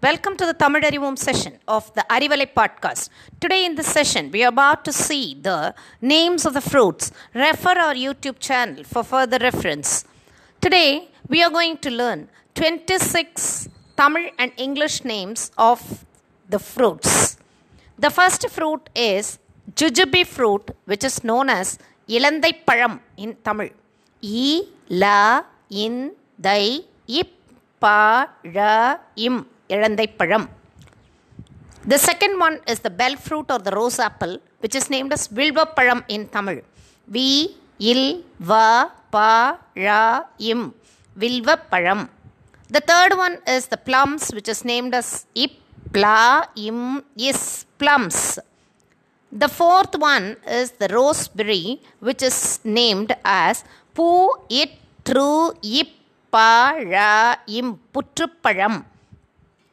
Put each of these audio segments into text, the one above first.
Welcome to the Tamil Arivom session of the Arivalai podcast. Today in this session, we are about to see the names of the fruits. Refer our YouTube channel for further reference. Today, we are going to learn 26 Tamil and English names of the fruits. The first fruit is Jujubi fruit, which is known as Ilandai Param in Tamil. E, La, In, Dai, Ip, Im இழந்தை பழம் The second one is the bell fruit or the rose apple, which is named as Vilvapalam in Tamil. V il va pa ra im Vilvapalam. The third one is the plums, which is named as ip pla im is plums. The fourth one is the roseberry, which is named as Pu it tru ip pa ra im putrupalam.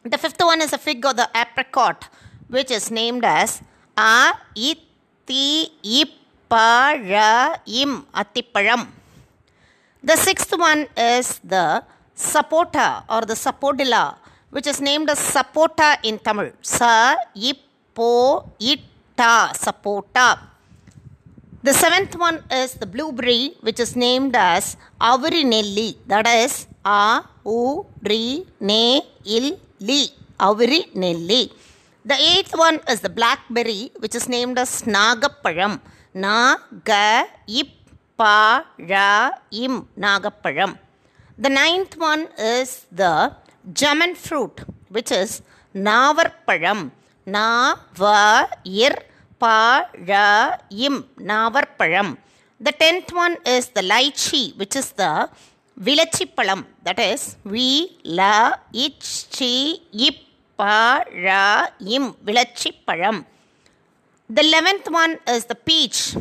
the fifth one is a fig or the apricot, which is named as A it ti atipalam. The sixth one is the sapota or the sapodilla, which is named as sapota in Tamil. Sa ippo itta sapota. The seventh one is the blueberry, which is named as Avirinelli. That is A U Ri Ne Il Li. Avirinelli. The eighth one is the blackberry, which is named as Nagapalam. Na Ga Ip Pa Ra Im Nagapalam. The ninth one is the jamun fruit, which is Navarpalam. Na Va Ir Pa Ra Im Navarpalam. The tenth one is the lychee, which is the Vilachipalam. That is Vi La Ich Chi Ip Pa Ra Im Vilachipalam. The eleventh one is the peach,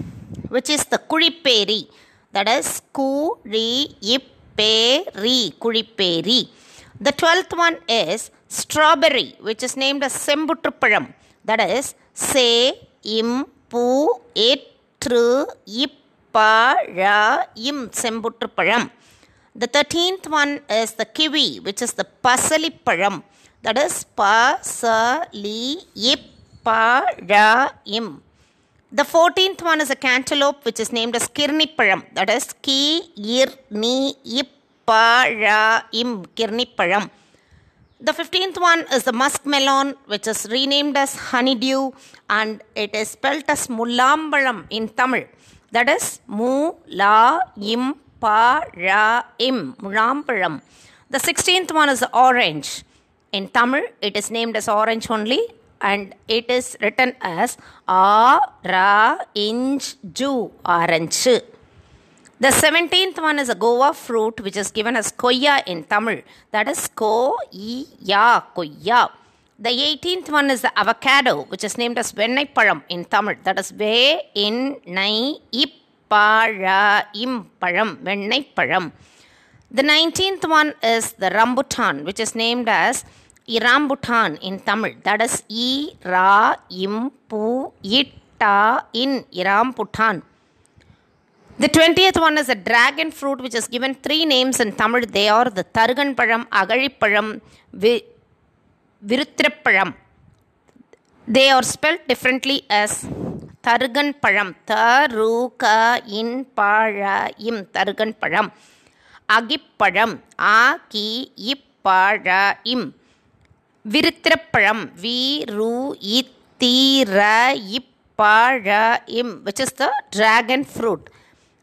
which is the kuriperi. That is kuriperi, kuriperi. The twelfth one is strawberry, which is named as sembutrupalam. That is se im pu etru ippa ra im sembutrupalam. The thirteenth one is the kiwi, which is the pasalipalam. That is pasali ippa ra im. The fourteenth one is a cantaloupe, which is named as kirnipalam. That is ki ir ni ippa ra im kirnipalam. The fifteenth one is the muskmelon, which is renamed as honeydew, and it is spelt as mullambalam in Tamil. That is mu la im pa ra im mulambalam. The sixteenth one is orange. In Tamil, it is named as orange only, and it is written as a ra inch ju orange. The 17th one is a guava fruit which is given as koya in Tamil. That is ko i ya koya. The 18th one is the avocado which is named as vennai palam in Tamil. That is ve in nai ippara palam vennai palam. The 19th one is the rambutan which is named as irambutan in Tamil. That is i ra im pu itta in irambutan. The 20th one is a dragon fruit which is given three names in Tamil. They are the Tarugan Palam, Agalipalam, Vi- Virutrapalam. They are spelled differently as Tarugan Palam, Taruka in Para im Tarugan Palam, Agipalam, Aki Ipara im. Virutrapalam, Viru Itira Ipara im, which is the dragon fruit.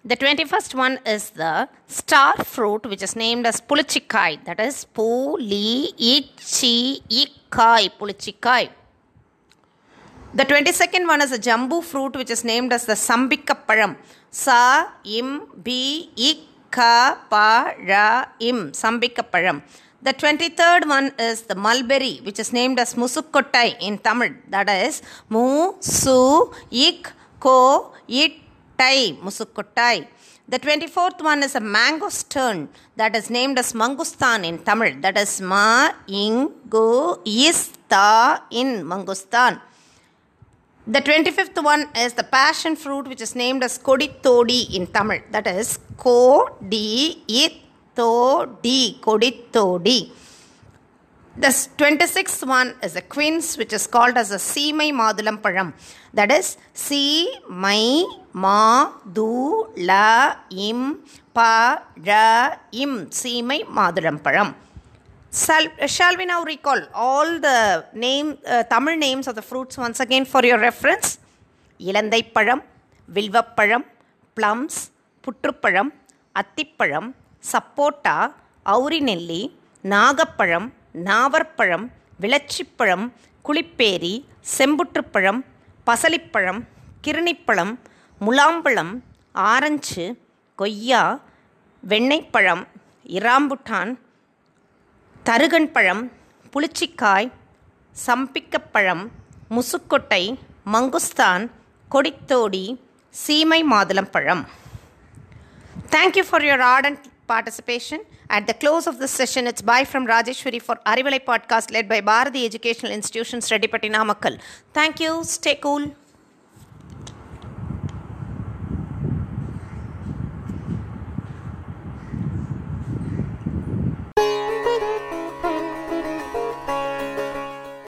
The 21st one is the star fruit, which is named as pulichikai. That is puli ichi ikai, pulichikai. The 22nd one is a jambu fruit, which is named as the sambika param. Sa im bi ikka pa ra im, sambika param. The 23rd one is the mulberry, which is named as musukottai in Tamil. That is mu su ik ko, It, Tai. musukuttai. The 24th one is a mangosteen that is named as mangustan in Tamil. That is ma, ing, go, is, ta in mangustan. The 25th one is the passion fruit which is named as koditodi in Tamil. That is ko, di, it, koditodi. The 26th one is a quince which is called as a Seemai Madulam Param. That is Si, Mai, Ma, Du, La, Im, Pa, Ra, Im. Seemai Madulam Param. Shall, uh, shall we now recall all the name uh, Tamil names of the fruits once again for your reference? இலந்தை பழம் வில்வப்பழம் plums புற்றுப்பழம் அத்திப்பழம் சப்போட்டா அவுரிநெல்லி நாகப்பழம் நாவற்பழம் விளச்சிப்பழம் குளிப்பேரி செம்புற்றுப்பழம் பசலிப்பழம் கிருணிப்பழம் முலாம்பழம் orange கொய்யா வெண்ணெய்ப்பழம் இராம்புட்டான் தருகன் பழம் புளிச்சிக்காய் சம்பிக்கப்பழம் முசுக்கொட்டை மங்குஸ்தான் கொடித்தோடி சீமை மாதுளம் பழம் Thank you for your ardent participation. At the close of this session, it's bye from Rajeshwari for Arivalai podcast led by Bharati Educational Institutions, Redipati Namakkal. Thank you. Stay cool.